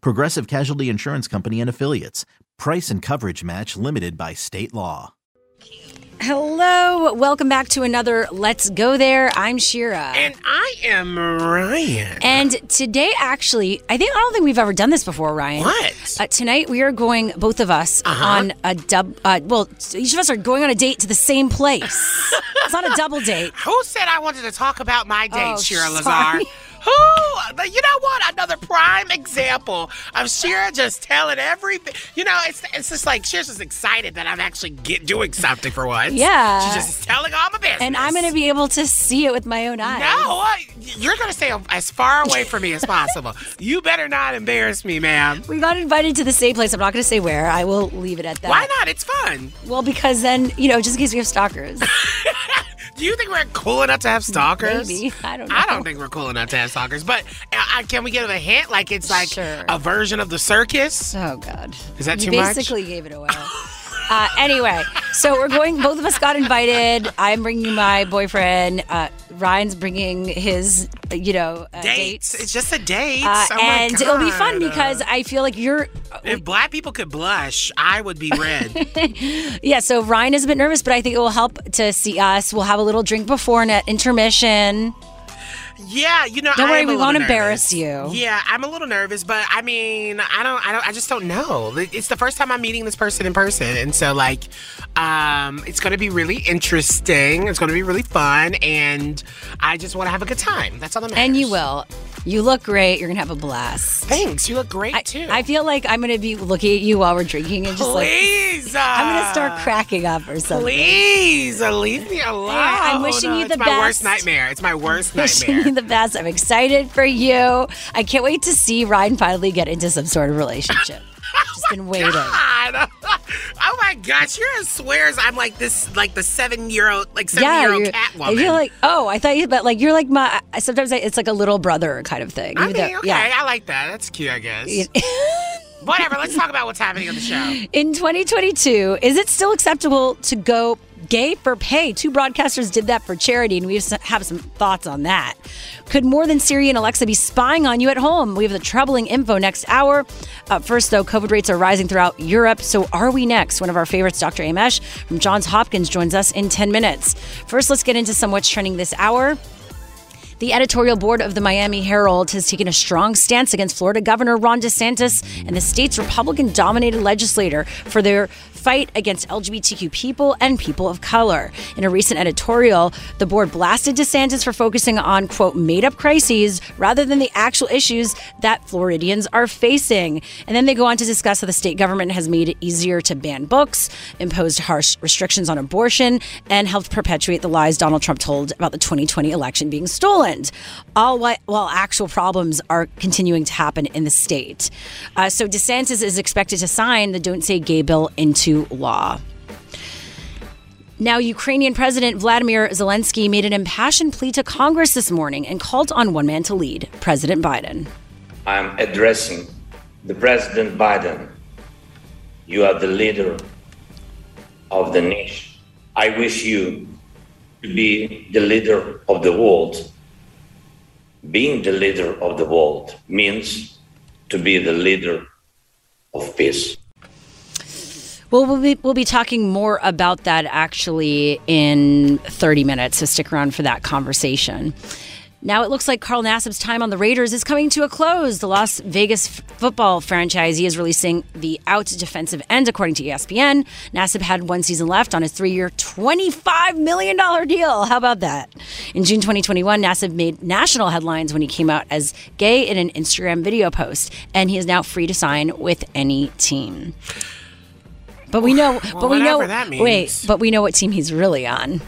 Progressive Casualty Insurance Company and Affiliates. Price and coverage match limited by state law. Hello, welcome back to another Let's Go There. I'm Shira. And I am Ryan. And today, actually, I think I don't think we've ever done this before, Ryan. What? Uh, tonight we are going, both of us, Uh-huh. on a dub. Uh, well, each of us are going on a date to the same place. it's not a double date. Who said I wanted to talk about my date, Oh, Shira Lazar? Who? You know what? Another prime example of Shira just telling everything. You know, it's it's just like Shira's just excited that I'm actually get, doing something for once. Yeah. She's just telling all my business. And I'm going to be able to see it with my own eyes. No, I- you're going to stay as far away from me as possible. you better not embarrass me, ma'am. We got invited to the same place. I'm not going to say where. I will leave it at that. Why not? It's fun. Well, because then, you know, just in case we have stalkers. Do you think we're cool enough to have stalkers? Maybe. I don't know. I don't think we're cool enough to have stalkers, but uh, can we give a hint? Like it's like Sure. a version of the circus? Oh God! Is that you too much? basically gave it away. uh, anyway, so we're going. Both of us got invited. I'm bringing my boyfriend. Uh, Ryan's bringing his, uh, you know, uh, Dates. dates. It's just a date. Uh, oh and it'll be fun because I feel like you're. if black people could blush, I would be red. Yeah, so Ryan is a bit nervous, but I think it will help to see us. We'll have a little drink before an intermission. Yeah, you know. Don't I worry, we won't nervous. embarrass you. Yeah, I'm a little nervous, but I mean, I don't, I don't, I just don't know. It's the first time I'm meeting this person in person, and so like, um, it's gonna be really interesting. It's gonna be really fun, and I just want to have a good time. That's all that matters. And you will. You look great. You're gonna have a blast. Thanks. You look great I, too. I feel like I'm gonna be looking at you while we're drinking and just like Please. I'm gonna uh, start cracking up or something. Please uh, leave me alone. I'm wishing you the it's the my worst nightmare. It's my worst Wishing you nightmare. the best. I'm excited for you. I can't wait to see Ryan finally get into some sort of relationship. Just been oh waiting. God. Oh my gosh, you're as swears I'm like this, like the seven year old, like seven Yeah, year old you're, cat woman. feel like oh, I thought you, but like you're like my. I- Sometimes I, it's like a little brother kind of thing. I mean, though- okay, I like that. That's cute, I guess. Whatever. Let's talk about what's happening on the show. In 2022, is it still acceptable to go gay for pay? Two broadcasters did that for charity, and we have some thoughts on that. Could more than Siri and Alexa be spying on you at home? We have the troubling info next hour. Uh, first, though, COVID rates are rising throughout Europe. So, are we next? One of our favorites, Dr. Amesh from Johns Hopkins, joins us in 10 minutes. First, let's get into some what's trending this hour. The editorial board of the Miami Herald has taken a strong stance against Florida Governor Ron DeSantis and the state's Republican dominated legislator for their fight against LGBTQ people and people of color. In a recent editorial, the board blasted DeSantis for focusing on, quote, made up crises rather than the actual issues that Floridians are facing. And then they go on to discuss how the state government has made it easier to ban books, imposed harsh restrictions on abortion, and helped perpetuate the lies Donald Trump told about the 2020 election being stolen. All while, actual problems are continuing to happen in the state. Uh, so DeSantis is expected to sign the Don't Say Gay bill into law. Now, Ukrainian President Vladimir Zelensky made an impassioned plea to Congress this morning and called on one man to lead, President Biden. I'm addressing the President Biden. You are the leader of the nation. I wish you to be the leader of the world. Being the leader of the world means to be the leader of peace. Well, we'll be, we'll be talking more about that actually in 30 minutes, so stick around for that conversation. Now it looks like Carl Nassib's time on the Raiders is coming to a close. The Las Vegas football franchisee is releasing the out defensive end, according to ESPN. Nassib had one season left on his three year, $25 million deal. How about that? In June 2021, Nassib made national headlines when he came out as gay in an Instagram video post, and he is now free to sign with any team. But we know, but we know, that means. wait, but we know what team he's really on.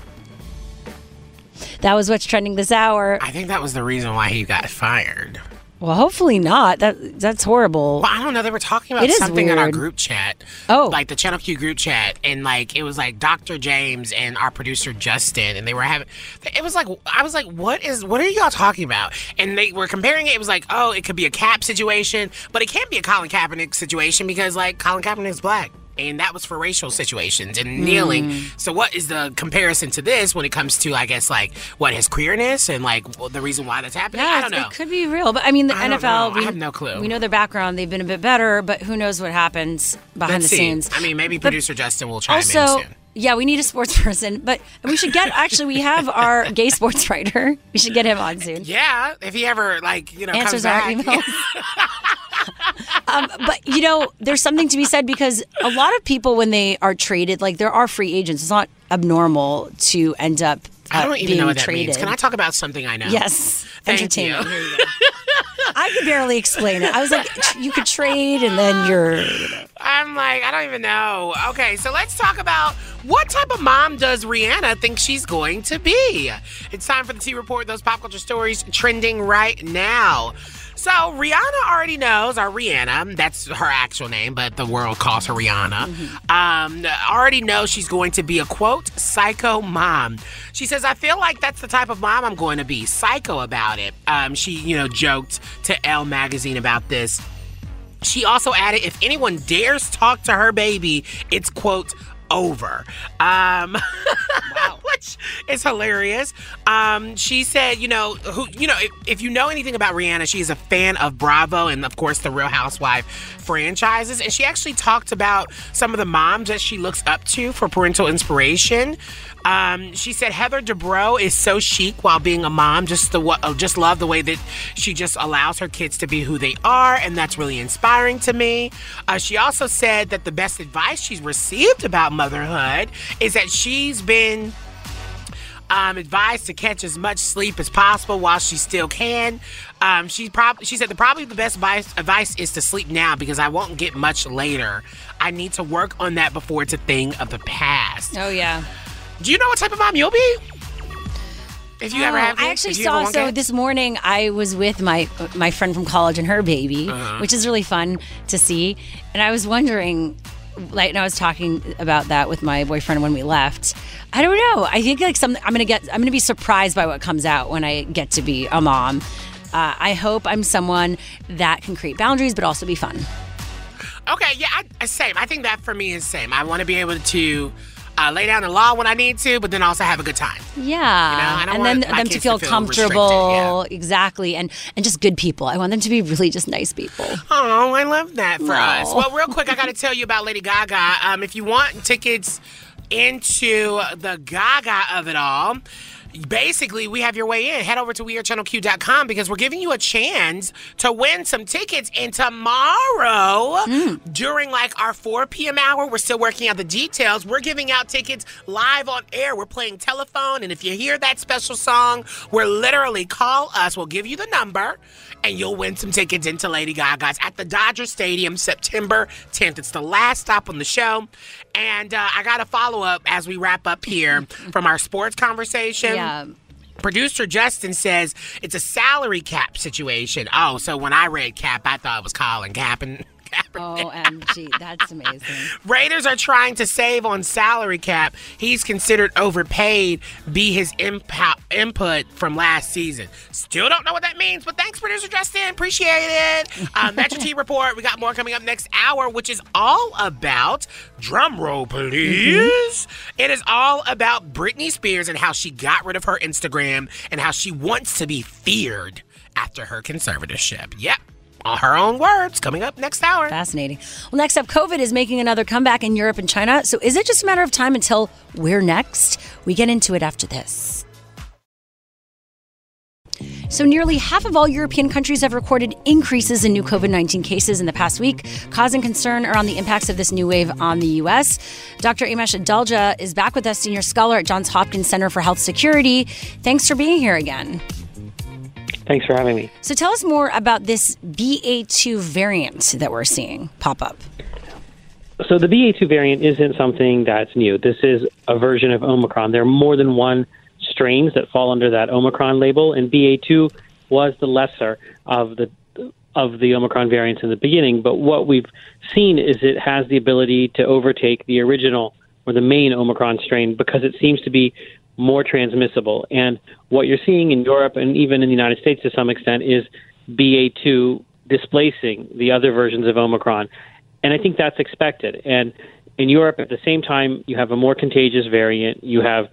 That was what's trending this hour. I think that was the reason why he got fired. Well, hopefully not. That that's horrible. Well, I don't know. They were talking about is something in our group chat. Oh. Like the Channel Q group chat. And like, it was like Dr. James and our producer Justin. And they were having, it was like, I was like, what is, what are y'all talking about? And they were comparing it. It was like, oh, it could be a Cap situation, but it can't be a Colin Kaepernick situation because like Colin Kaepernick's black. And that was for racial situations and kneeling. Mm. So, what is the comparison to this when it comes to, I guess, like what his queerness and like the reason why that's happening? Yeah, I don't know. It could be real, but I mean, the I NFL. We, I have no clue. We know their background; they've been a bit better, but who knows what happens behind Let's the see. scenes? I mean, maybe But producer Justin will chime also, in soon. yeah, we need a sports person, but we should get. actually, we have our gay sports writer. We should get him on soon. Yeah, if he ever like you know Answers comes our back. emails. um, but you know, there's something to be said because a lot of people, when they are traded, like there are free agents. It's not abnormal to end up. I uh, don't even being know what that traded. means. Can I talk about something I know? Yes, Thank entertainment. you. Here you go. I could barely explain it. I was like, you could trade, and then you're. I'm like, I don't even know. Okay, so let's talk about what type of mom does Rihanna think she's going to be? It's time for the T Report, those pop culture stories trending right now. So Rihanna already knows, or Rihanna, that's her actual name, but the world calls her Rihanna. Um, already knows she's going to be a quote psycho mom. She says, "I feel like that's the type of mom I'm going to be, psycho about it." Um, she, you know, joked to Elle magazine about this. She also added, if anyone dares talk to her baby, it's quote over. Um, which is hilarious. Um, she said, you know, who, you know, if, if you know anything about Rihanna, she's a fan of Bravo and of course the Real Housewife franchises, and she actually talked about some of the moms that she looks up to for parental inspiration. Um, she said Heather Dubrow is so chic while being a mom. Just the what, just love the way that she just allows her kids to be who they are, and that's really inspiring to me. Uh, she also said that the best advice she's received about motherhood is that she's been um, advised to catch as much sleep as possible while she still can. Um, she probably she said the probably the best advice, advice is to sleep now because I won't get much later. I need to work on that before it's a thing of the past. Oh yeah. Do you know what type of mom you'll be? If you ever Oh, have, I actually saw. So kids? this morning, I was with my my friend from college and her baby, Uh-huh. which is really fun to see. And I was wondering, like, and I was talking about that with my boyfriend when we left. I don't know. I think like something. I'm gonna get. I'm gonna be surprised by what comes out when I get to be a mom. Uh, I hope I'm someone that can create boundaries, but also be fun. Okay, yeah, I, same. I think that for me is same. I want to be able to uh, lay down the law when I need to, but then also have a good time. Yeah, I don't and want then them to feel to feel comfortable, restricted, exactly, and and just good people. I want them to be really just nice people. Oh, I love that for Aw. us. Well, real quick, I got to tell you about Lady Gaga. Um, if you want tickets into the Gaga of it all, basically, we have your way in. Head over to WeAreChannelQ.com because we're giving you a chance to win some tickets. And tomorrow, hmm. during like our 4 p.m. hour, we're still working out the details. We're giving out tickets live on air. We're playing telephone. And if you hear that special song, we're literally call us. We'll give you the number and you'll win some tickets into Lady Gaga's at the Dodger Stadium September 10th. It's the last stop on the show. And uh, I got a follow up as we wrap up here from our sports conversation. Yeah. Producer Justin says it's a salary cap situation. Oh, so when I read cap, I thought it was Colin Kaepernick. OMG, that's amazing. Raiders are trying to save on salary cap. He's considered overpaid, be his impo- input from last season. Still don't know what that means, but thanks, producer Justin. Appreciate it. Um, Metro T report. We got more coming up next hour, which is all about drum roll, please. It is all about Britney Spears and how she got rid of her Instagram and how she wants to be feared after her conservatorship. Yep. Her own words coming up next hour. Fascinating. Well, next up, COVID is making another comeback in Europe and China. So is it just a matter of time until we're next? We get into it after this. So, nearly half of all European countries have recorded increases in new COVID 19 cases in the past week, causing concern around the impacts of this new wave on the U.S. Dr. Amesh Adalja is back with us, senior scholar at Johns Hopkins Center for Health Security. Thanks for being here again. Thanks for having me. So, tell us more about this BA2 variant that we're seeing pop up. So, the BA2 variant isn't something that's new. This is a version of Omicron. There are more than one strains that fall under that Omicron label, and BA2 was the lesser of the of the Omicron variants in the beginning. But what we've seen is it has the ability to overtake the original or the main Omicron strain because it seems to be more transmissible. And what you're seeing in Europe and even in the United States to some extent is BA2 displacing the other versions of Omicron. And I think that's expected. And in Europe, at the same time, you have a more contagious variant. You have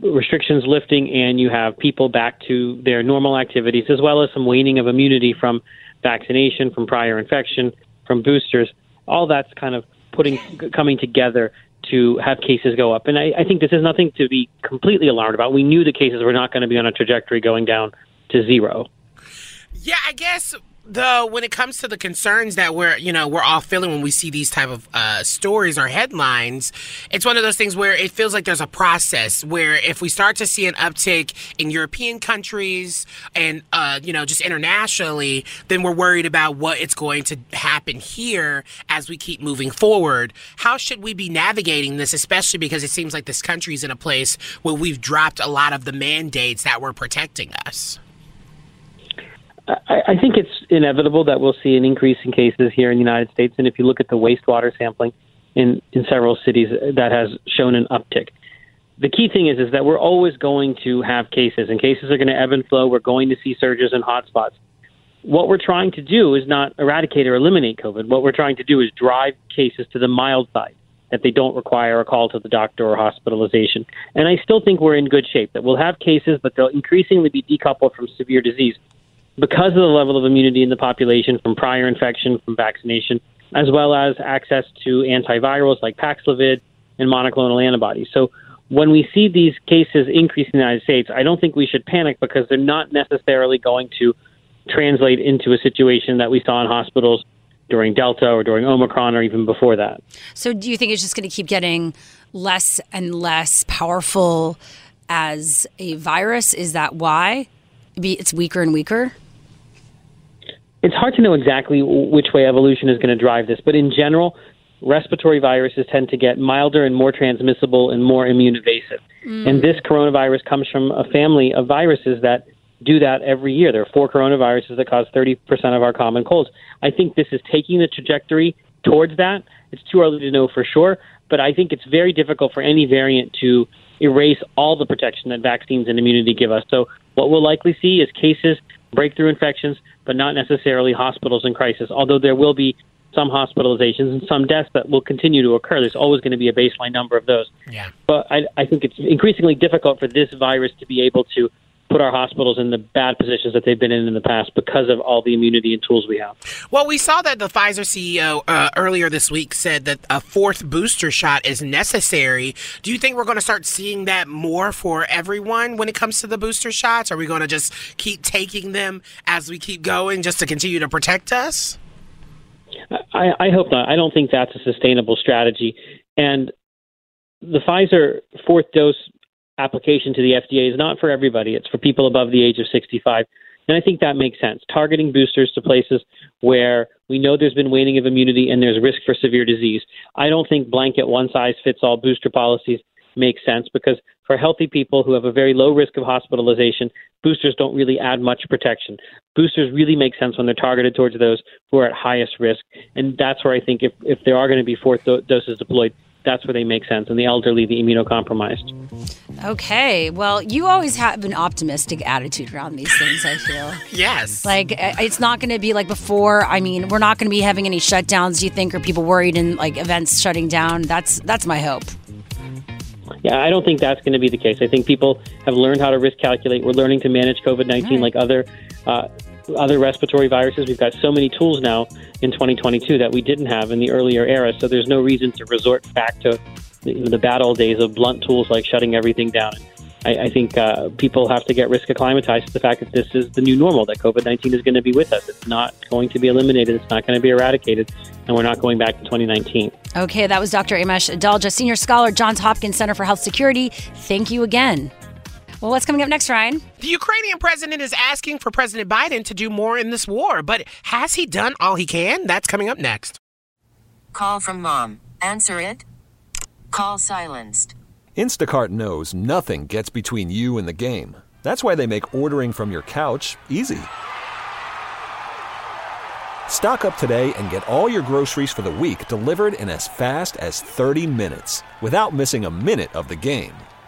restrictions lifting and you have people back to their normal activities, as well as some waning of immunity from vaccination, from prior infection, from boosters. All that's kind of putting coming together to have cases go up. And I, I think this is nothing to be completely alarmed about. We knew the cases were not going to be on a trajectory going down to zero. Yeah, I guess though when it comes to the concerns that we're you know we're all feeling when we see these type of uh, stories or headlines it's one of those things where it feels like there's a process where if we start to see an uptick in european countries and uh, you know just internationally then we're worried about what it's going to happen here as we keep moving forward. How should we be navigating this especially because it seems like this country is in a place where we've dropped a lot of the mandates that were protecting us I, think it's inevitable that we'll see an increase in cases here in the United States. And if you look at the wastewater sampling in, in several cities, that has shown an uptick. The key thing is is that we're always going to have cases, and cases are going to ebb and flow. We're going to see surges and hotspots. What we're trying to do is not eradicate or eliminate COVID. What we're trying to do is drive cases to the mild side, that they don't require a call to the doctor or hospitalization. And I still think we're in good shape, that we'll have cases, but they'll increasingly be decoupled from severe disease because of the level of immunity in the population from prior infection, from vaccination, as well as access to antivirals like Paxlovid and monoclonal antibodies. So when we see these cases increase in the United States, I don't think we should panic because they're not necessarily going to translate into a situation that we saw in hospitals during Delta or during Omicron or even before that. So do you think it's just going to keep getting less and less powerful as a virus? Is that why? It's weaker and weaker? It's hard to know exactly which way evolution is going to drive this, but in general, respiratory viruses tend to get milder and more transmissible and more immune evasive. Mm. And this coronavirus comes from a family of viruses that do that every year. There are four coronaviruses that cause 30% of our common colds. I think this is taking the trajectory towards that. It's too early to know for sure, but I think it's very difficult for any variant to erase all the protection that vaccines and immunity give us. So, what we'll likely see is cases, breakthrough infections, but not necessarily hospitals in crisis, although there will be some hospitalizations and some deaths that will continue to occur. There's always going to be a baseline number of those. Yeah. But I, I think it's increasingly difficult for this virus to be able to put our hospitals in the bad positions that they've been in in the past because of all the immunity and tools we have. Well, we saw that the Pfizer CEO uh, earlier this week said that a fourth booster shot is necessary. Do you think we're going to start seeing that more for everyone when it comes to the booster shots? Are we going to just keep taking them as we keep going just to continue to protect us? I, I hope not. I don't think that's a sustainable strategy. And the Pfizer fourth dose application to the FDA is not for everybody. It's for people above the age of 65. And I think that makes sense. Targeting boosters to places where we know there's been waning of immunity and there's risk for severe disease. I don't think blanket one size fits all booster policies make sense because for healthy people who have a very low risk of hospitalization, boosters don't really add much protection. Boosters really make sense when they're targeted towards those who are at highest risk. And that's where I think if, if there are going to be fourth do- doses deployed, that's where they make sense. And the elderly, the immunocompromised. Okay. Well, you always have an optimistic attitude around these things, I feel. yes. Like, it's not going to be like before. I mean, we're not going to be having any shutdowns, do you think? Are people worried in like events shutting down? That's that's my hope. Yeah, I don't think that's going to be the case. I think people have learned how to risk calculate. We're learning to manage COVID 19 right. like other uh, other respiratory viruses. We've got so many tools now in 2022 that we didn't have in the earlier era. So there's no reason to resort back to the, the bad old days of blunt tools like shutting everything down. I, I think uh, people have to get risk acclimatized to the fact that this is the new normal, that COVID 19 is going to be with us. It's not going to be eliminated, it's not going to be eradicated, and we're not going back to 2019. Okay, that was Dr. Amesh Adalja, senior scholar, Johns Hopkins Center for Health Security. Thank you again. Well, what's coming up next, Ryan? The Ukrainian president is asking for President Biden to do more in this war, but has he done all he can? That's coming up next. Call from mom. Answer it. Call silenced. Instacart knows nothing gets between you and the game. That's why they make ordering from your couch easy. Stock up today and get all your groceries for the week delivered in as fast as 30 minutes without missing a minute of the game.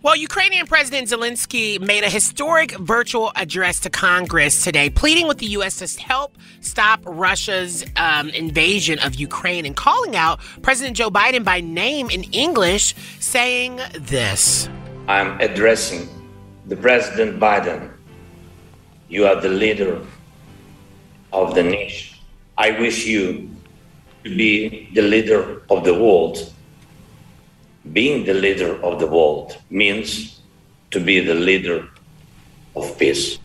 Well, Ukrainian President Zelensky made a historic virtual address to Congress today, pleading with the U.S. to help stop Russia's um, invasion of Ukraine and calling out President Joe Biden by name in English, saying this I'm addressing the President Biden. You are the leader of the nation. I wish you to be the leader of the world being the leader of the world means to be the leader of peace.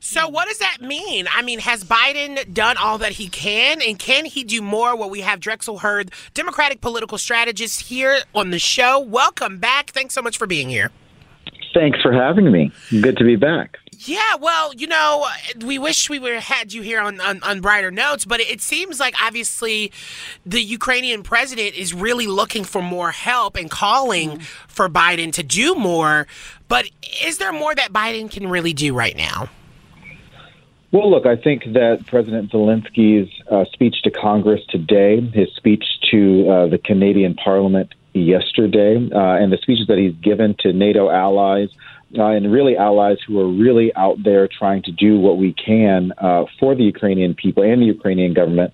So, what does that mean? I mean, has Biden done all that he can? And can he do more? Well, we have Drexel Heard, Democratic political strategist, here on the show. Welcome back. Thanks so much for being here. Thanks for having me. Good to be back. Yeah, well, you know, we wish we were had you here on, on, on brighter notes, but it seems like obviously the Ukrainian president is really looking for more help and calling mm-hmm. for Biden to do more. But is there more that Biden can really do right now? Well, look, I think that President Zelensky's uh, speech to Congress today, his speech to uh, the Canadian Parliament yesterday, uh, and the speeches that he's given to NATO allies uh, and really allies who are really out there trying to do what we can uh, for the Ukrainian people and the Ukrainian government.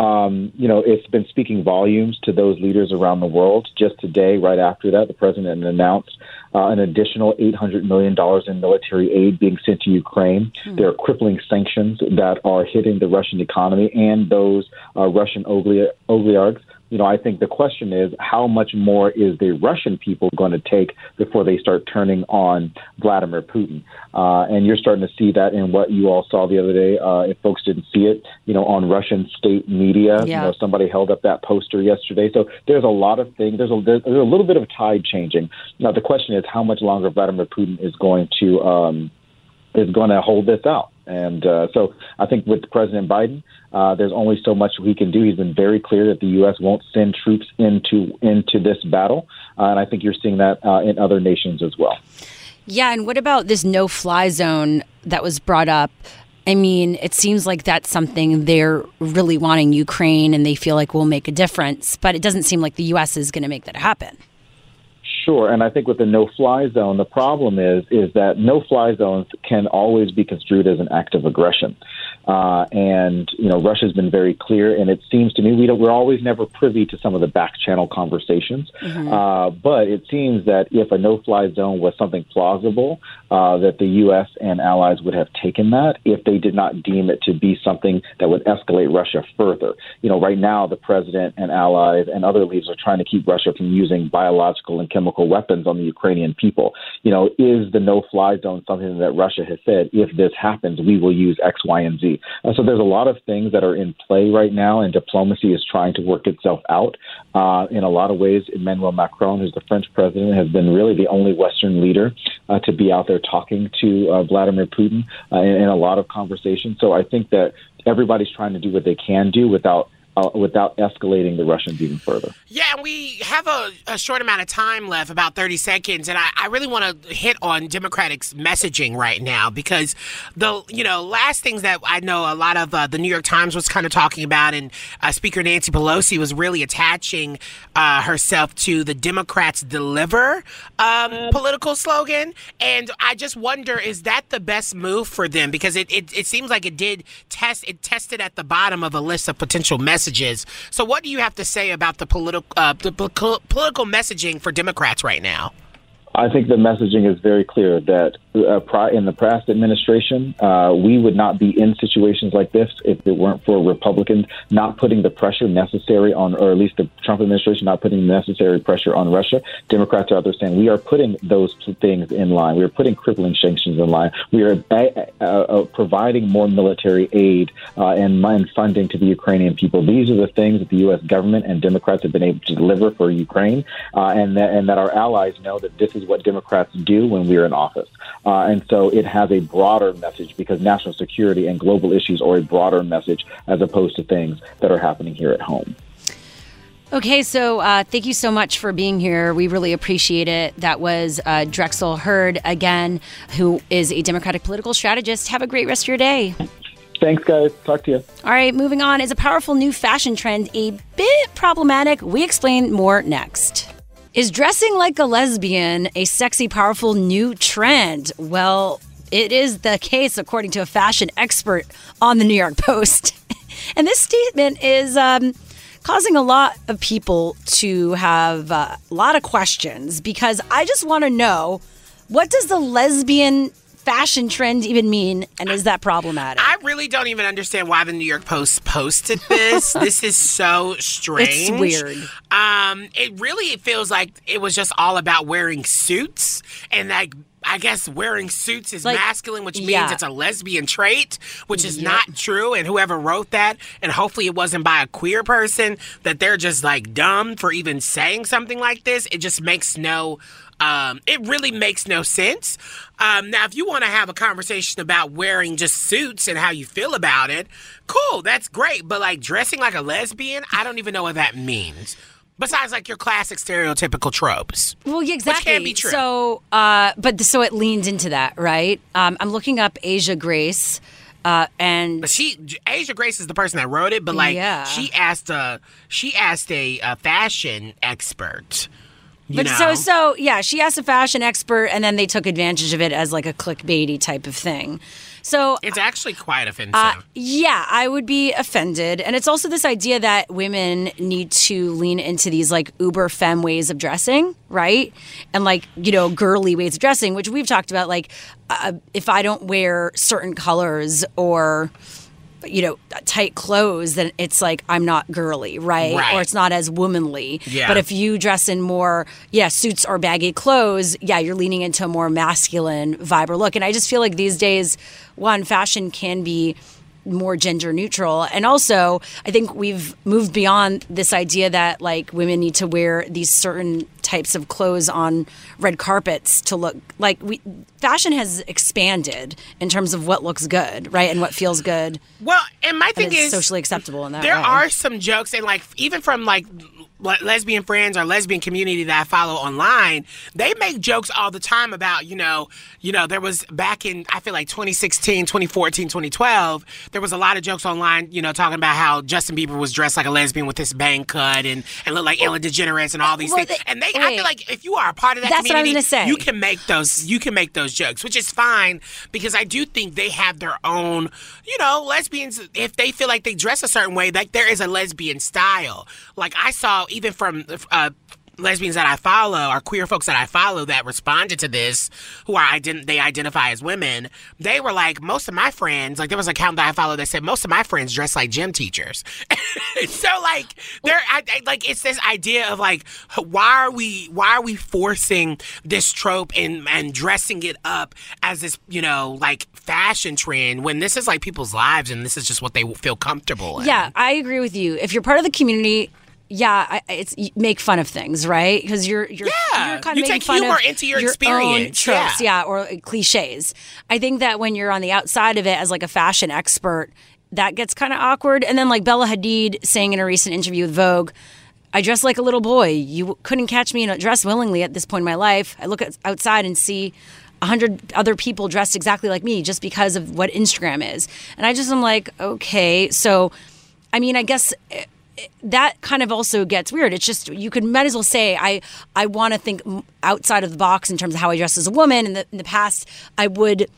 Um, you know, it's been speaking volumes to those leaders around the world. Just today, right after that, the president announced uh, an additional $800 million in military aid being sent to Ukraine. Mm. There are crippling sanctions that are hitting the Russian economy and those uh, Russian oligarchs you know, I think the question is how much more is the Russian people going to take before they start turning on Vladimir Putin? Uh, and you're starting to see that in what you all saw the other day. Uh, if folks didn't see it, you know, on Russian state media, yeah. you know, somebody held up that poster yesterday. So there's a lot of things. There's a there's a little bit of tide changing. Now the question is how much longer Vladimir Putin is going to um, is going to hold this out. And uh, so I think with President Biden, uh, there's only so much he can do. He's been very clear that the U.S. won't send troops into into this battle, uh, and I think you're seeing that uh, in other nations as well. Yeah, and what about this no fly zone that was brought up? I mean, it seems like that's something they're really wanting Ukraine and they feel like will make a difference, but it doesn't seem like the U.S. is going to make that happen. Sure, and I think with the no-fly zone, the problem is is that no-fly zones can always be construed as an act of aggression, uh, and you know Russia's been very clear, and it seems to me we don't, we're always never privy to some of the back-channel conversations, Mm-hmm. uh, but it seems that if a no-fly zone was something plausible, uh, that the U.S. and allies would have taken that if they did not deem it to be something that would escalate Russia further. You know, right now the president and allies and other leaders are trying to keep Russia from using biological and chemical weapons on the Ukrainian people. You know, is the no-fly zone something that Russia has said if this happens, we will use X, Y, and Z? Uh, so there's a lot of things that are in play right now, and diplomacy is trying to work itself out. Uh, in a lot of ways, Emmanuel Macron, who's the French president, has been really the only Western leader uh, to be out there talking to uh, Vladimir Putin uh, in, in a lot of conversations. So I think that everybody's trying to do what they can do without uh, without escalating the Russians even further. Yeah, we have a, a short amount of time left, about 30 seconds, and I, I really want to hit on Democratic's messaging right now because the you know last things that I know a lot of uh, the New York Times was kind of talking about, and uh, Speaker Nancy Pelosi was really attaching uh, herself to the Democrats deliver um, political slogan, and I just wonder is that the best move for them because it, it, it seems like it did test it tested at the bottom of a list of potential messages. So, what do you have to say about the political uh, the political messaging for Democrats right now? I think the messaging is very clear that uh, in the past administration, uh, we would not be in situations like this if it weren't for Republicans not putting the pressure necessary on, or at least the Trump administration not putting the necessary pressure on Russia. Democrats are out there saying we are putting those things in line. We are putting crippling sanctions in line. We are uh, uh, providing more military aid uh, and, funding to the Ukrainian people. These are the things that the U.S. government and Democrats have been able to deliver for Ukraine, uh, and that, and that our allies know that this is what Democrats do when we're in office. Uh, and so it has a broader message because national security and global issues are a broader message as opposed to things that are happening here at home. Okay, so uh, thank you so much for being here. We really appreciate it. That was uh, Drexel Heard again, who is a Democratic political strategist. Have a great rest of your day. Thanks, guys. Talk to you. All right, moving on. Is a powerful new fashion trend a bit problematic? We explain more next. Is dressing like a lesbian a sexy, powerful new trend? Well, it is the case, according to a fashion expert on the New York Post. and this statement is um, causing a lot of people to have uh, a lot of questions because I just want to know what does the lesbian fashion trend even mean and is that problematic? I really don't even understand why the New York Post posted this. this is so strange. It's weird. Um, it really feels like it was just all about wearing suits and like I guess wearing suits is Like, masculine, which means yeah. it's a lesbian trait, which is not true. And whoever wrote that, and hopefully it wasn't by a queer person, that they're just like dumb for even saying something like this. It just makes no. Um, it really makes no sense. Um, now, if you want to have a conversation about wearing just suits and how you feel about it, cool, that's great. But like dressing like a lesbian, I don't even know what that means. Besides, like your classic stereotypical tropes. Well, yeah, exactly. Which can't be true. So, uh, but so it leans into that, right? Um, I'm looking up Asia Grace, uh, and But she, Asia Grace is the person that wrote it, but like Yeah. she asked a, she asked a, a fashion expert. But know? so so yeah, she asked a fashion expert, and then they took advantage of it as like a clickbaity type of thing. So it's actually quite offensive. Uh, yeah, I would be offended. And it's also this idea that women need to lean into these like uber femme ways of dressing, right? And like, you know, girly ways of dressing, which we've talked about. Like, uh, if I don't wear certain colors or, you know, tight clothes, then it's like I'm not girly, right? Right. Or it's not as womanly. Yeah. But if you dress in more, yeah, suits or baggy clothes, yeah, you're leaning into a more masculine vibe or look. And I just feel like these days, one, fashion can be more gender neutral. And also, I think we've moved beyond this idea that like women need to wear these certain types of clothes on red carpets to look like we fashion has expanded in terms of what looks good, right, and what feels good. Well, and my and thing it's is socially acceptable in that there way. are some jokes and like even from like lesbian friends or lesbian community that I follow online, they make jokes all the time about, you know, you know, there was back in I feel like 2016, 2014, 2012, there was a lot of jokes online, you know, talking about how Justin Bieber was dressed like a lesbian with his bang cut and and looked like Ellen DeGeneres and all these well, things. they- And they I feel like if you are a part of that That's what I was community, say. you can make those you can make those jokes, which is fine because I do think they have their own, you know, lesbians if they feel like they dress a certain way, like there is a lesbian style. Like I saw even from uh lesbians that I follow or queer folks that I follow that responded to this who are ident- they identify as women they were like most of my friends like there was an account that I followed that said most of my friends dress like gym teachers so like there I, I, like it's this idea of like why are we why are we forcing this trope and and dressing it up as this you know like fashion trend when this is like people's lives and this is just what they feel comfortable in. Yeah, I agree with you. If you're part of the community, yeah, I, it's you make fun of things, right? Because you're you're Yeah, you're kind you of take making fun humor of into your own experience, tropes, yeah. yeah, or uh, cliches. I think that when you're on the outside of it as like a fashion expert, that gets kind of awkward. And then like Bella Hadid saying in a recent interview with Vogue. I dress like a little boy. You couldn't catch me in a dress willingly at this point in my life. I look outside and see a hundred other people dressed exactly like me just because of what Instagram is. And I just am like, okay, so I mean, I guess eh, that kind of also gets weird. It's just you could might as well say I I want to think outside of the box in terms of how I dress as a woman. In the in the past, I would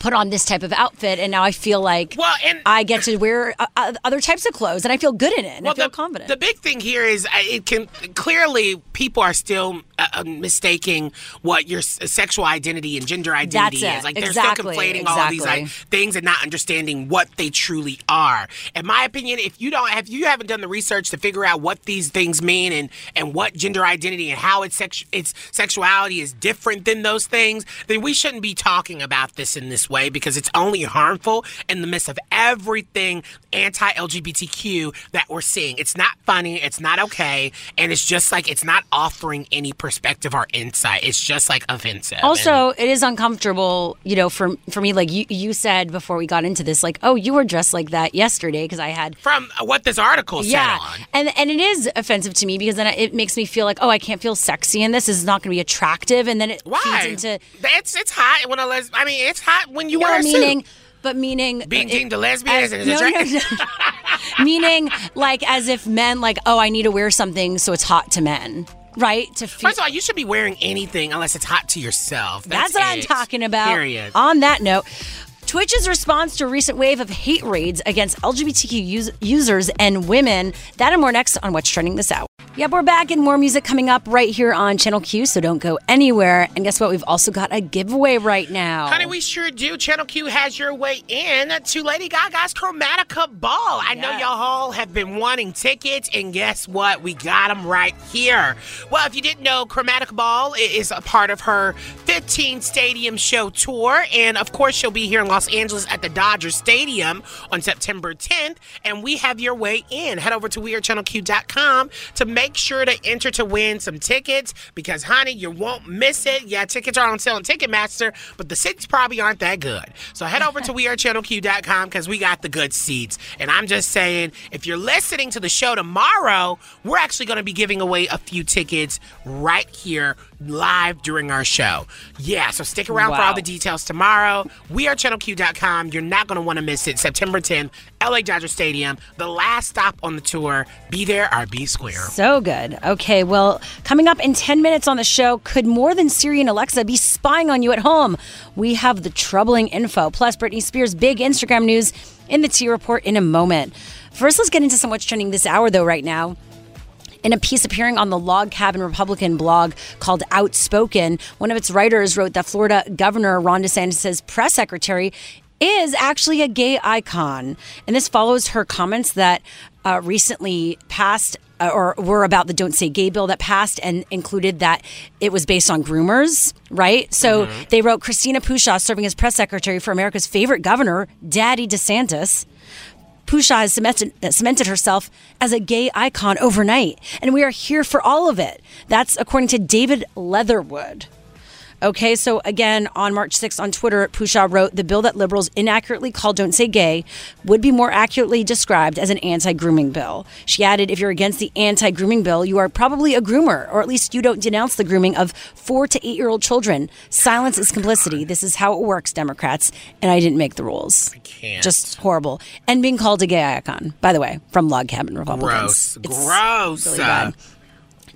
put on this type of outfit, and now I feel like Well, and- I get to wear uh, uh, other types of clothes, and I feel good in it, and I feel the, confident. The big thing here is uh, it can clearly people are still uh, uh, mistaking what your sexual identity and gender identity That's it. is. Like they're Exactly. still conflating all of these like, things and not understanding what they truly are. In my opinion, if you don't have you haven't done the research to figure out what these things mean and and what gender identity and how its sex its sexuality is different than those things, then we shouldn't be talking about this in this way because it's only harmful in the midst of everything anti-LGBTQ that we're seeing. It's not funny, it's not okay, and it's just like it's not offering any perspective or insight. It's just like offensive. And- Also, it is uncomfortable, you know, for for me. Like you, you said before we got into this, like, oh, you were dressed like that yesterday because I had from what this article said yeah, on. and and it is offensive to me because then it makes me feel like, oh, I can't feel sexy in this. This is not going to be attractive, and then it Why? feeds into it's it's hot when a les- I mean, it's hot when you no wear a meaning, suit. but meaning Being deemed a lesbian as- is no, no, no. meaning like as if men like, oh, I need to wear something so it's hot to men, right? To feel. First of all, you should be wearing anything unless it's hot to yourself. That's, That's, what I'm talking about. Period. On that note, Twitch's response to a recent wave of hate raids against LGBTQ us- users and women. That and more next on What's Trending This Hour. Yep, we're back and more music coming up right here on Channel Q, so don't go anywhere. And guess what? We've also got a giveaway right now. Honey, we sure do. Channel Q has your way in to Lady Gaga's Chromatica Ball. I know y'all all have been wanting tickets, and guess what? We got them right here. Well, if you didn't know, Chromatica Ball is a part of her 15 stadium show tour, and of course, she'll be here in Los Angeles at the Dodger Stadium on September 10th, and we have your way in. Head over to WeAreChannelQ.com to make sure to enter to win some tickets because, honey, you won't miss it. Yeah, tickets are on sale on Ticketmaster, but the seats probably aren't that good. So head over to WeAreChannelQ.com because we got the good seats. And I'm just saying, if you're listening to the show tomorrow, we're actually going to be giving away a few tickets right here live during our show. Yeah, so stick around for all the details tomorrow. WeAreChannelQ.com. You're not going to want to miss it. September 10th, LA Dodger Stadium, the last stop on the tour. Be there or be square. So good. Okay, well, coming up in 10 minutes on the show, could more than Siri and Alexa be spying on you at home? We have the troubling info, plus Britney Spears' big Instagram news in the T Report in a moment. First, let's get into some what's trending this hour, though, right now. In a piece appearing on the Log Cabin Republican blog called Outspoken, one of its writers wrote that Florida Governor Ron DeSantis' press secretary is actually a gay icon. And this follows her comments that uh, recently passed uh, or were about the Don't Say Gay bill that passed and included that it was based on groomers, right? So they wrote Christina Pushaw serving as press secretary for America's favorite governor, Daddy DeSantis Pushaw has cemented, cemented herself as a gay icon overnight, and we are here for all of it. That's according to David Leatherwood. Okay, so again, on March 6th on Twitter, Pushaw wrote the bill that liberals inaccurately called Don't Say Gay would be more accurately described as an anti grooming bill. She added, if you're against the anti grooming bill, you are probably a groomer, or at least you don't denounce the grooming of four to eight year old children. Silence is complicity. This is how it works, Democrats, and I didn't make the rules. can't. Just horrible. And being called a gay icon, by the way, from Log Cabin Republicans. Gross. It's Gross. really bad.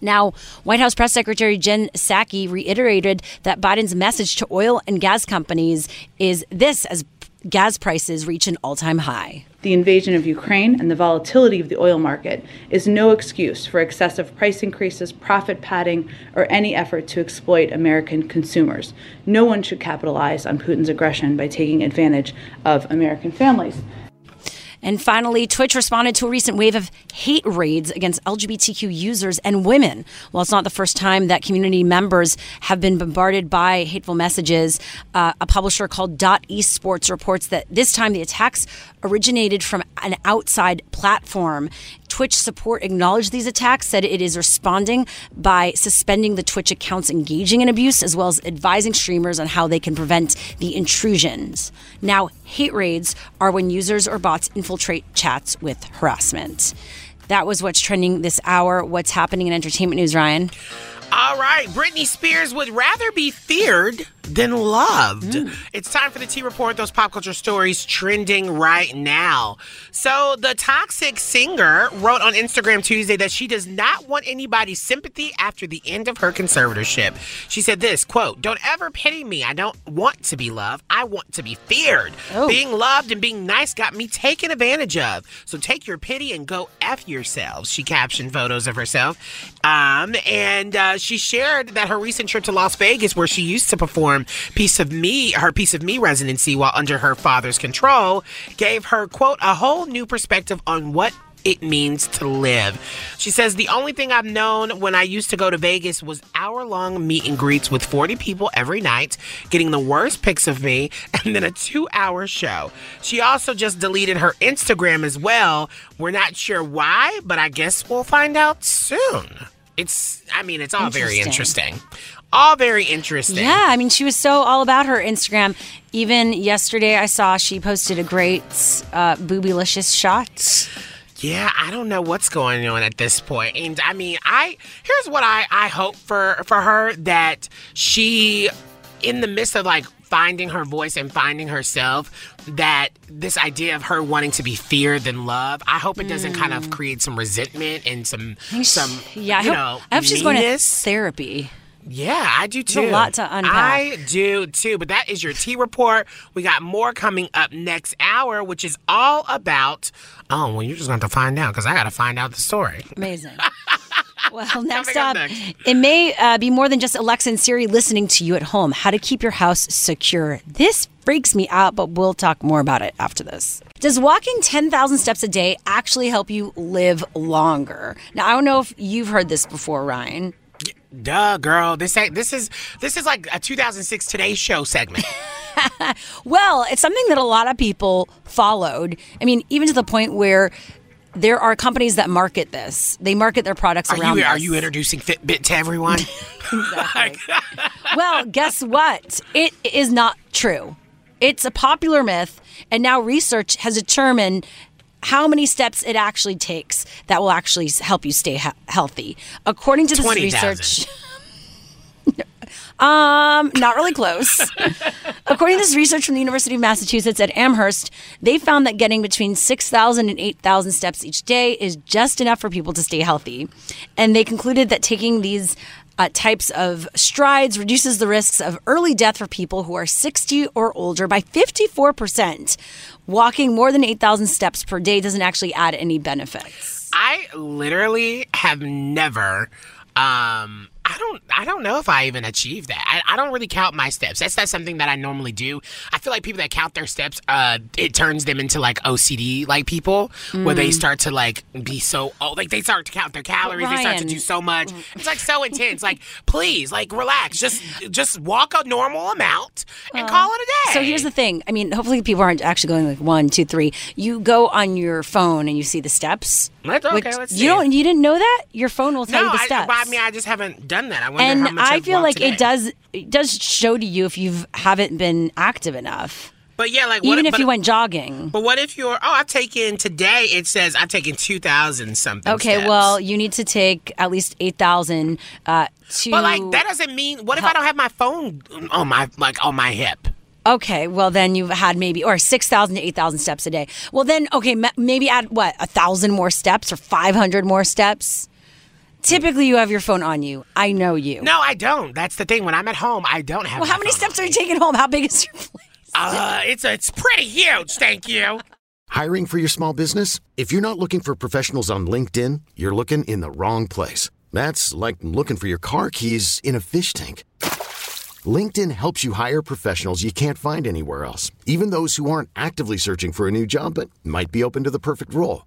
Now, White House Press Secretary Jen Psaki reiterated that Biden's message to oil and gas companies is this as gas prices reach an all time high. The invasion of Ukraine and the volatility of the oil market is no excuse for excessive price increases, profit padding, or any effort to exploit American consumers. No one should capitalize on Putin's aggression by taking advantage of American families. And finally, Twitch responded to a recent wave of hate raids against LGBTQ users and women. While it's not the first time that community members have been bombarded by hateful messages, uh, a publisher called Dot Esports reports that this time the attacks originated from an outside platform. Twitch support acknowledged these attacks, said it is responding by suspending the Twitch accounts engaging in abuse, as well as advising streamers on how they can prevent the intrusions. Now, hate raids are when users or bots infiltrate chats with harassment. That was what's trending this hour. What's happening in entertainment news, Ryan? All right, Britney Spears would rather be feared than loved. Mm. It's time for the T Report, those pop culture stories trending right now. So, the toxic singer wrote on Instagram Tuesday that she does not want anybody's sympathy after the end of her conservatorship. She said this quote, Don't ever pity me. I don't want to be loved. I want to be feared. Oh. Being loved and being nice got me taken advantage of. So take your pity and go F yourselves. She captioned photos of herself. Um, and uh, she shared that her recent trip to Las Vegas, where she used to perform Piece of Me, her Piece of Me residency while under her father's control, gave her, quote, a whole new perspective on what it means to live. She says, The only thing I've known when I used to go to Vegas was hour long meet and greets with 40 people every night, getting the worst pics of me, and then a two hour show. She also just deleted her Instagram as well. We're not sure why, but I guess we'll find out soon. It's, I mean, it's all very Interesting. interesting. All very interesting. Yeah, I mean, she was so all about her Instagram. Even yesterday, I saw she posted a great uh, boobylicious shot. Yeah, I don't know what's going on at this point. And I mean, I here's what I I hope for for her that she in the midst of like finding her voice and finding herself that this idea of her wanting to be feared than loved, I hope it doesn't kind of hmm. create some resentment and some some Yeah, I hope, know, I hope she's going to therapy. Yeah, I do too. There's a lot to unpack. I do too. But that is your T report. We got more coming up next hour, which is all about. Oh, well, you're just going to find out because I got to find out the story. Amazing. Well, next up next. it may uh, be more than just Alexa and Siri listening to you at home. How to keep your house secure. This freaks me out, but we'll talk more about it after this. Does walking 10,000 steps a day actually help you live longer? Now, I don't know if you've heard this before, Ryan. Duh, girl. This ain't, this is this is like a 2006 Today Show segment. Well, it's something that a lot of people followed. I mean, even to the point where there are companies that market this. They market their products Are around you are you introducing Fitbit to everyone? well, guess what? It is not true. It's a popular myth, and now research has determined how many steps it actually takes that will actually help you stay he- healthy. According to this 20,000. research, um, not really close. According to this research from the University of Massachusetts at Amherst, they found that getting between 6,000 and 8,000 steps each day is just enough for people to stay healthy. And they concluded that taking these uh, types of strides reduces the risks of early death for people who are 60 or older by 54%. Walking more than 8,000 steps per day doesn't actually add any benefits. I literally have never. Um, I don't. I don't know if I even achieved that. I, I don't really count my steps. That's not something that I normally do. I feel like people that count their steps, uh, it turns them into like OCD like people, where they Mm. start to like be so oh, like they start to count their calories. They start to do so much. It's like so intense. Like please, like relax. Just just walk a normal amount and call it a day. So here's the thing. I mean, hopefully people aren't actually going like one, two, three. You go on your phone and you see the steps. Let's- okay, which- let's see. You don't. You didn't know that your phone will tell no, you the I, steps. but I mean, I just haven't done that. I wonder and how much I I've feel like it does. It does show to you if you haven't been active enough. But yeah, like what, Even if but- you went jogging. But what if you're? Oh, I've taken today. It says I've taken two thousand something. Okay, steps. well, you need to take at least eight thousand uh, to. But like that doesn't mean. What if I don't have my phone on my like on my hip? Okay, well then you've had maybe or six thousand to eight thousand steps a day. Well then, okay, ma- maybe add what a thousand more steps or five hundred more steps. Typically, you have your phone on you. I know you. No, I don't. That's the thing. When I'm at home, I don't have. Well, my how many phone steps are you taking home? How big is your place? Uh, it's it's pretty huge. Thank you. Hiring for your small business? If you're not looking for professionals on LinkedIn, you're looking in the wrong place. That's like looking for your car keys in a fish tank. LinkedIn helps you hire professionals you can't find anywhere else, even those who aren't actively searching for a new job but might be open to the perfect role.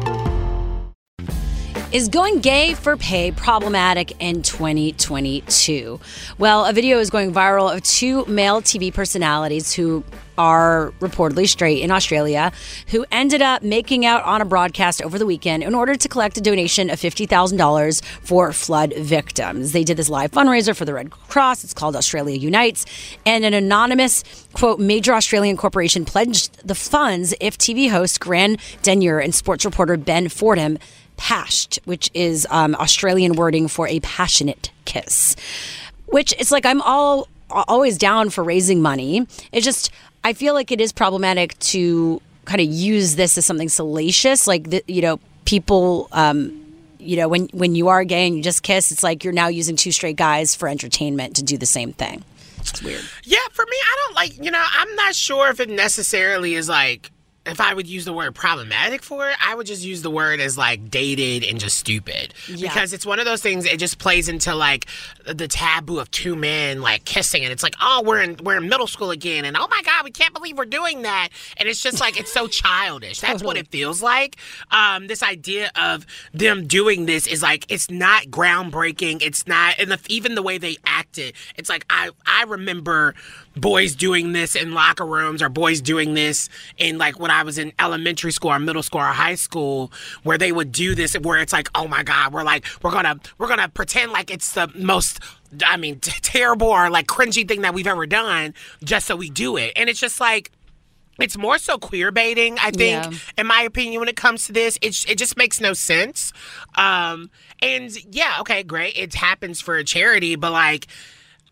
Is going gay for pay problematic in 2022? Well, a video is going viral of two male TV personalities who are reportedly straight in Australia who ended up making out on a broadcast over the weekend in order to collect a donation of $50,000 for flood victims. They did this live fundraiser for the Red Cross. It's called Australia Unites. And an anonymous, quote, major Australian corporation pledged the funds if TV host Grant Denyer and sports reporter Ben Fordham pashed, which is um, Australian wording for a passionate kiss. Which it's like I'm all always down for raising money. It's just I feel like it is problematic to kind of use this as something salacious, like the, you know people. Um, you know, when when you are gay and you just kiss, it's like you're now using two straight guys for entertainment to do the same thing. It's weird. Yeah, for me, I don't like. You know, I'm not sure if it necessarily is like. If I would use the word problematic for it, I would just use the word as like dated and just stupid. Yeah. Because it's one of those things. It just plays into like the taboo of two men like kissing, and it's like, oh, we're in we're in middle school again, and oh my god, we can't believe we're doing that, and it's just like it's so childish. That's what it feels like. Um, this idea of them doing this is like it's not groundbreaking. It's not, and the, even the way they acted, it's like I I remember boys doing this in locker rooms or boys doing this in like when I was in elementary school or middle school or high school where they would do this where it's like oh my god we're like we're gonna we're gonna pretend like it's the most I mean t- terrible or like cringy thing that we've ever done just so we do it and it's just like it's more so queer baiting, I think, Yeah. in my opinion, when it comes to this. It, it just makes no sense. Um, and yeah, okay, great. It happens for a charity, but like,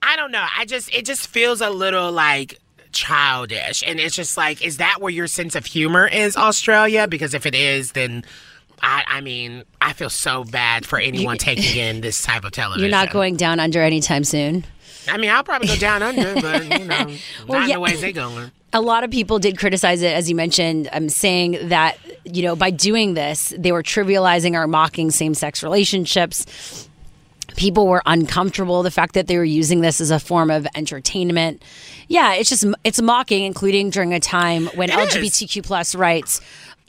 I don't know. I just, it just feels a little like childish. And it's just like, is that where your sense of humor is, Australia? Because if it is, then. I, I mean, I feel so bad for anyone taking in this type of television. You're not going down under anytime soon. I mean, I'll probably go down under, but you know, Well, not yeah. the ways they going. a lot of people did criticize it, as you mentioned, um, saying that, you know, by doing this, they were trivializing or mocking same sex relationships. People were uncomfortable. The fact that they were using this as a form of entertainment. Yeah, it's just, it's mocking, including during a time when It is. LGBTQ plus rights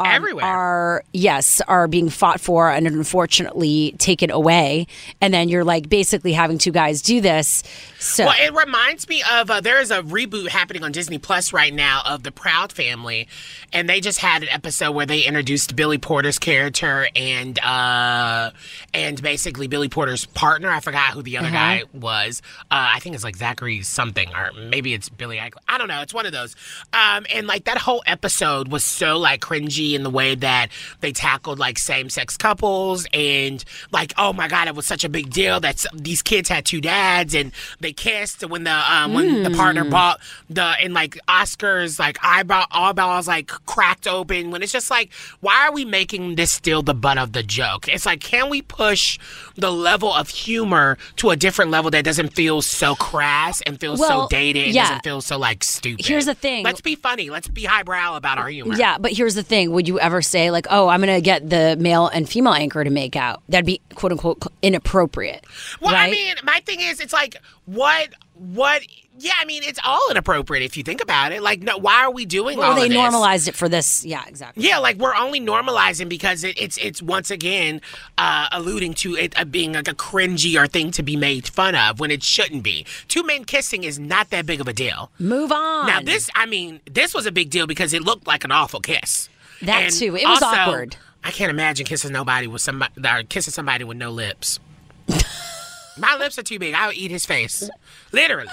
um, Everywhere. are, yes, are being fought for and unfortunately taken away. And then you're like basically having two guys do this. So, Well, it reminds me of uh, there is a reboot happening on Disney Plus right now of the Proud Family, and they just had an episode where they introduced Billy Porter's character and uh, and basically Billy Porter's partner. I forgot who the other Uh-huh. guy was. Uh, I think it's like Zachary something, or maybe it's Billy. Eichner. I don't know. It's one of those. Um, and like that whole episode was so like cringy in the way that they tackled like same-sex couples and like oh my god it was such a big deal that these kids had two dads and they kissed when the um, when the partner Mm. bought the and like Oscars like eyebrow eyeballs like cracked open when it's just like why are we making this still the butt of the joke? It's like can we push the level of humor to a different level that doesn't feel so crass and feels Well, so dated and yeah. doesn't feel so like stupid. Here's the thing. Let's be funny. Let's be highbrow about our humor. Yeah, but here's the thing. Would you ever say, like, oh, I'm going to get the male and female anchor to make out? That'd be quote unquote inappropriate. Well, right? I mean, my thing is, it's like, what, what? Yeah, I mean, it's all inappropriate if you think about it. Like, no, why are we doing well, all they normalized it for this. Yeah, exactly. Yeah, like we're only normalizing because it, it's it's once again uh, alluding to it uh, being like a cringy or thing to be made fun of when it shouldn't be. Two men kissing is not that big of a deal. Move on. Now this, I mean, this was a big deal because it looked like an awful kiss. That And too. It was also, awkward. I can't imagine kissing nobody with somebody or kissing somebody with no lips. My lips are too big. I would eat his face, literally.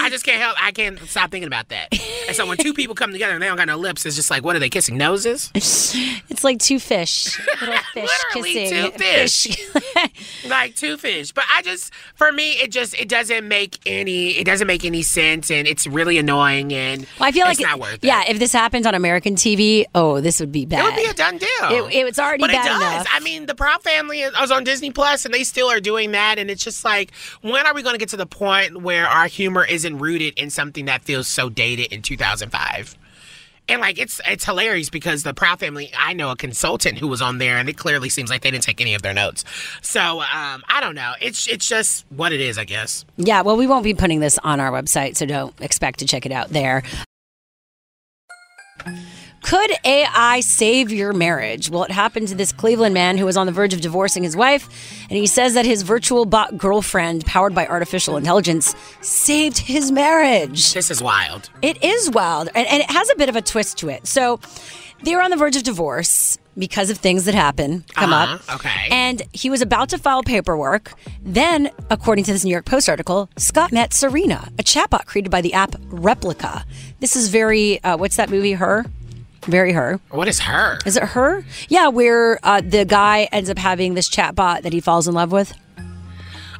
I just can't help. I can't stop thinking about that. And so when two people come together and they don't got no lips, it's just like, what are they kissing noses? It's like two fish, little fish Literally kissing two fish. like two fish. But I just, for me, it just it doesn't make any it doesn't make any sense, and it's really annoying, and Well, I feel it's like not worth it. yeah, if this happens on American TV, oh, this would be bad. It would be a done deal. It- it- it's already but bad it does. enough. I mean, the Proud Family I was on Disney Plus, and they still are doing that. And it's just like, when are we going to get to the point where our humor isn't rooted in something that feels so dated in 2005? And like it's it's hilarious because the Proud Family, I know a consultant who was on there, and it clearly seems like they didn't take any of their notes. So um, I don't know. It's it's just what it is, I guess. Yeah, well, we won't be putting this on our website, so don't expect to check it out there. Could AI save your marriage? Well, it happened to this Cleveland man who was on the verge of divorcing his wife, and he says that his virtual bot girlfriend, powered by artificial intelligence, saved his marriage. This is wild. It is wild, and, and it has a bit of a twist to it. So, they were on the verge of divorce because of things that happen, come up. Uh-huh, okay. And he was about to file paperwork. Then, according to this New York Post article, Scott met Serena, a chatbot created by the app Replika. This is very, uh, what's that movie, Her? Very Her. What is her? Is it Her? Yeah, where uh, the guy ends up having this chatbot that he falls in love with.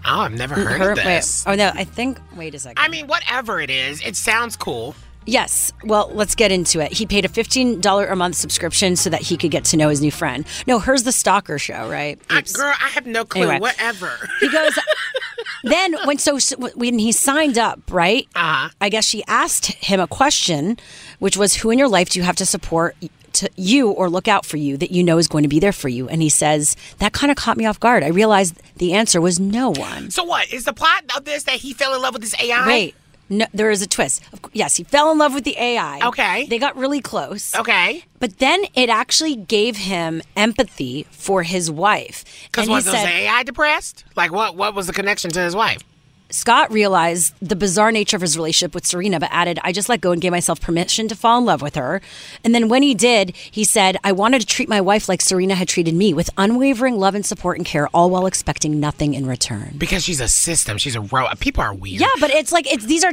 Oh, I've never heard Her, of this. Wait, oh, no, I think, wait a second. I mean, whatever it is, it sounds cool. Yes. Well, let's get into it. He paid a $15 a month subscription so that he could get to know his new friend. No, her's the stalker show, right? I, girl, I have no clue. Anyway. Whatever. He goes, then when so when he signed up, right? Uh-huh. I guess she asked him a question, which was, "Who in your life do you have to support?" To you or look out for you that you know is going to be there for you. And he says, That kind of caught me off guard. I realized the answer was no one. So what is the plot of this that he fell in love with this AI? Wait, no, there is a twist. Yes, he fell in love with the AI. Okay. They got really close. Okay. But then it actually gave him empathy for his wife. Because he was, was said- the AI depressed? Like what? What was the connection to his wife? Scott realized the bizarre nature of his relationship with Serena, but added, I just let go and gave myself permission to fall in love with her. And then when he did, he said, I wanted to treat my wife like Serena had treated me, with unwavering love and support and care, all while expecting nothing in return. Because she's a system. She's a ro. People are weird. Yeah, but it's like it's these are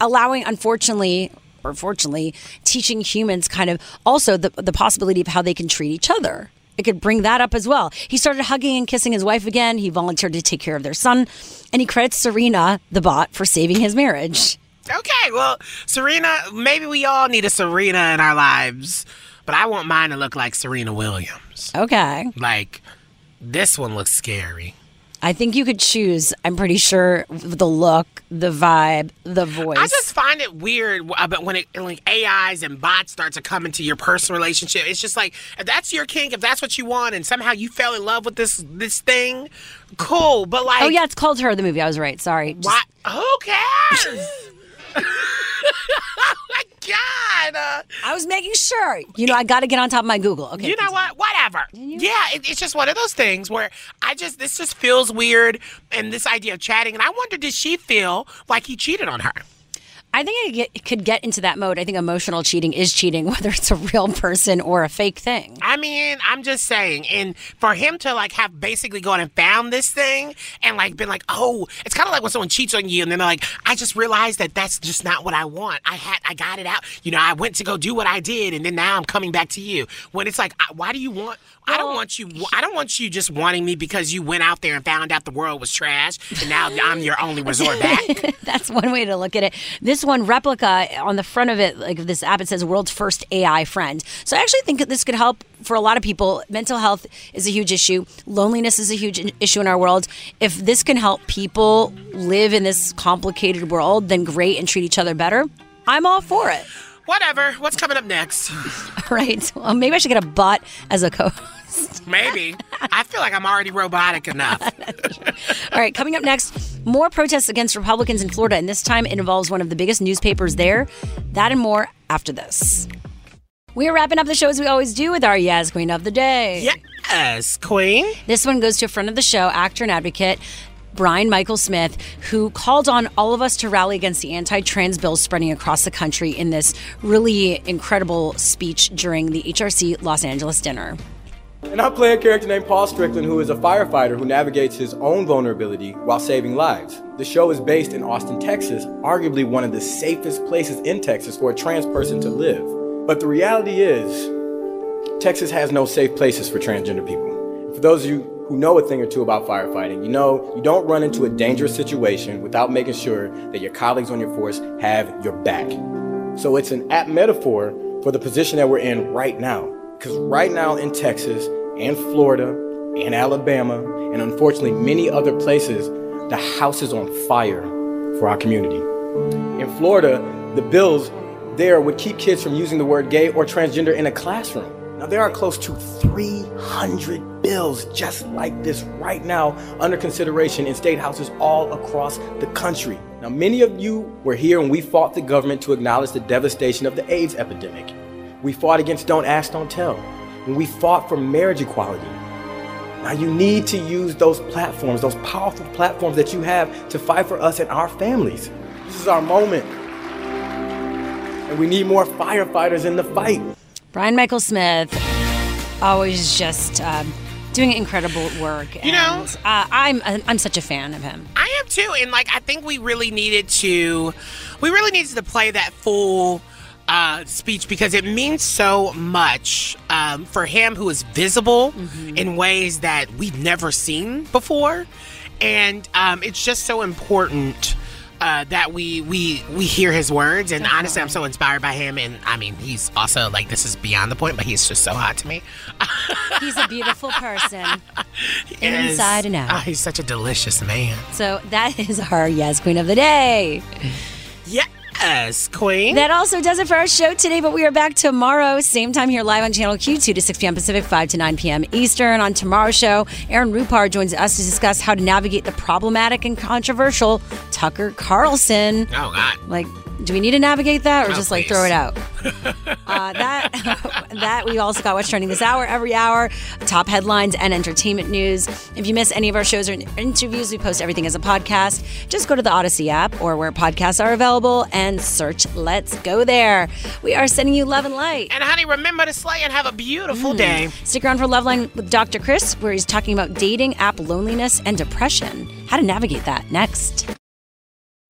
allowing, unfortunately, or fortunately, teaching humans kind of also the the possibility of how they can treat each other. It could bring that up as well. He started hugging and kissing his wife again. He volunteered to take care of their son, and he credits Serena, the bot, for saving his marriage. Okay. Well, Serena. Maybe we all need a Serena in our lives, but I want mine to look like Serena Williams. Okay. Like this one looks scary. I think you could choose. I'm pretty sure the look, the vibe, the voice. I just find it weird about when it like AIs and bots start to come into your personal relationship. It's just like if that's your kink, if that's what you want, and somehow you fell in love with this this thing, cool. But oh, like, oh yeah, it's called her. The movie. I was right. Sorry. Just- why? Who cares? oh my god! Uh, I was making sure. You know, I got to get on top of my Google. Okay. you know what? Whatever. Yeah, it, it's just one of those things where I just this just feels weird, and this idea of chatting, and I wonder did she feel like he cheated on her? I think I get, could get into that mode. I think emotional cheating is cheating, whether it's a real person or a fake thing. I mean, I'm just saying, and for him to like have basically gone and found this thing and like been like, oh, it's kind of like when someone cheats on you and then they're like, I just realized that that's just not what I want. I had, I got it out. You know, I went to go do what I did, and then now I'm coming back to you. When it's like, why do you want? I don't want you. I don't want you just wanting me because you went out there and found out the world was trash, and now I'm your only resort back. That's one way to look at it. This one Replika on the front of it, like this app, it says "World's First AI Friend." So I actually think that this could help for a lot of people. Mental health is a huge issue. Loneliness is a huge issue in our world. If this can help people live in this complicated world, then great, and treat each other better. I'm all for it. Whatever. What's coming up next? right. Well, maybe I should get a bot as a co Maybe. I feel like I'm already robotic enough. All right, coming up next, more protests against Republicans in Florida, and this time it involves one of the biggest newspapers there. That and more after this. We're wrapping up the show as we always do with our Yas Queen of the Day. Yes, Queen. This one goes to a friend of the show, actor and advocate, Brian Michael Smith, who called on all of us to rally against the anti trans bills spreading across the country in this really incredible speech during the HRC Los Angeles dinner. And I play a character named Paul Strickland, who is a firefighter who navigates his own vulnerability while saving lives. The show is based in Austin, Texas, arguably one of the safest places in Texas for a trans person to live. But the reality is, Texas has no safe places for transgender people. For those of you who know a thing or two about firefighting, you know you don't run into a dangerous situation without making sure that your colleagues on your force have your back. So it's an apt metaphor for the position that we're in right now. Because right now in Texas and Florida and Alabama, and unfortunately many other places, the house is on fire for our community. In Florida, the bills there would keep kids from using the word gay or transgender in a classroom. Now, there are close to 300 bills just like this right now under consideration in state houses all across the country. Now, many of you were here when we fought the government to acknowledge the devastation of the AIDS epidemic. We fought against Don't Ask, Don't Tell. When we fought for marriage equality. Now, you need to use those platforms, those powerful platforms that you have to fight for us and our families. This is our moment. And we need more firefighters in the fight. Brian Michael Smith, always just uh, doing incredible work. You know, uh, I'm I'm such a fan of him. I am too, and like I think we really needed to, we really needed to play that full uh, speech because it means so much um, for him who is visible mm-hmm. in ways that we've never seen before, and um, it's just so important uh, that we we we hear his words. And uh-huh. honestly, I'm so inspired by him. And I mean, he's also like this is beyond the point, but he's just so hot to me. he's a beautiful person, inside and out. Oh, he's such a delicious man. So that is our yes queen of the day. Yeah. Yes, Queen. That also does it for our show today, but we are back tomorrow, same time here live on Channel Q, 2 to 6 p.m. Pacific, 5 to 9 p.m. Eastern. On tomorrow's show, Aaron Rupar joins us to discuss how to navigate the problematic and controversial Tucker Carlson. Oh, God. Like, do we need to navigate that or oh, just like throw it out? uh, that that we also got what's trending this hour every hour, top headlines and entertainment news. If you miss any of our shows or interviews, we post everything as a podcast. Just go to the Audacy app or where podcasts are available and search Let's Go There. We are sending you love and light. And honey, remember to slay and have a beautiful mm. day. Stick around for Loveline with Dr. Chris, where he's talking about dating app loneliness and depression. How to navigate that next.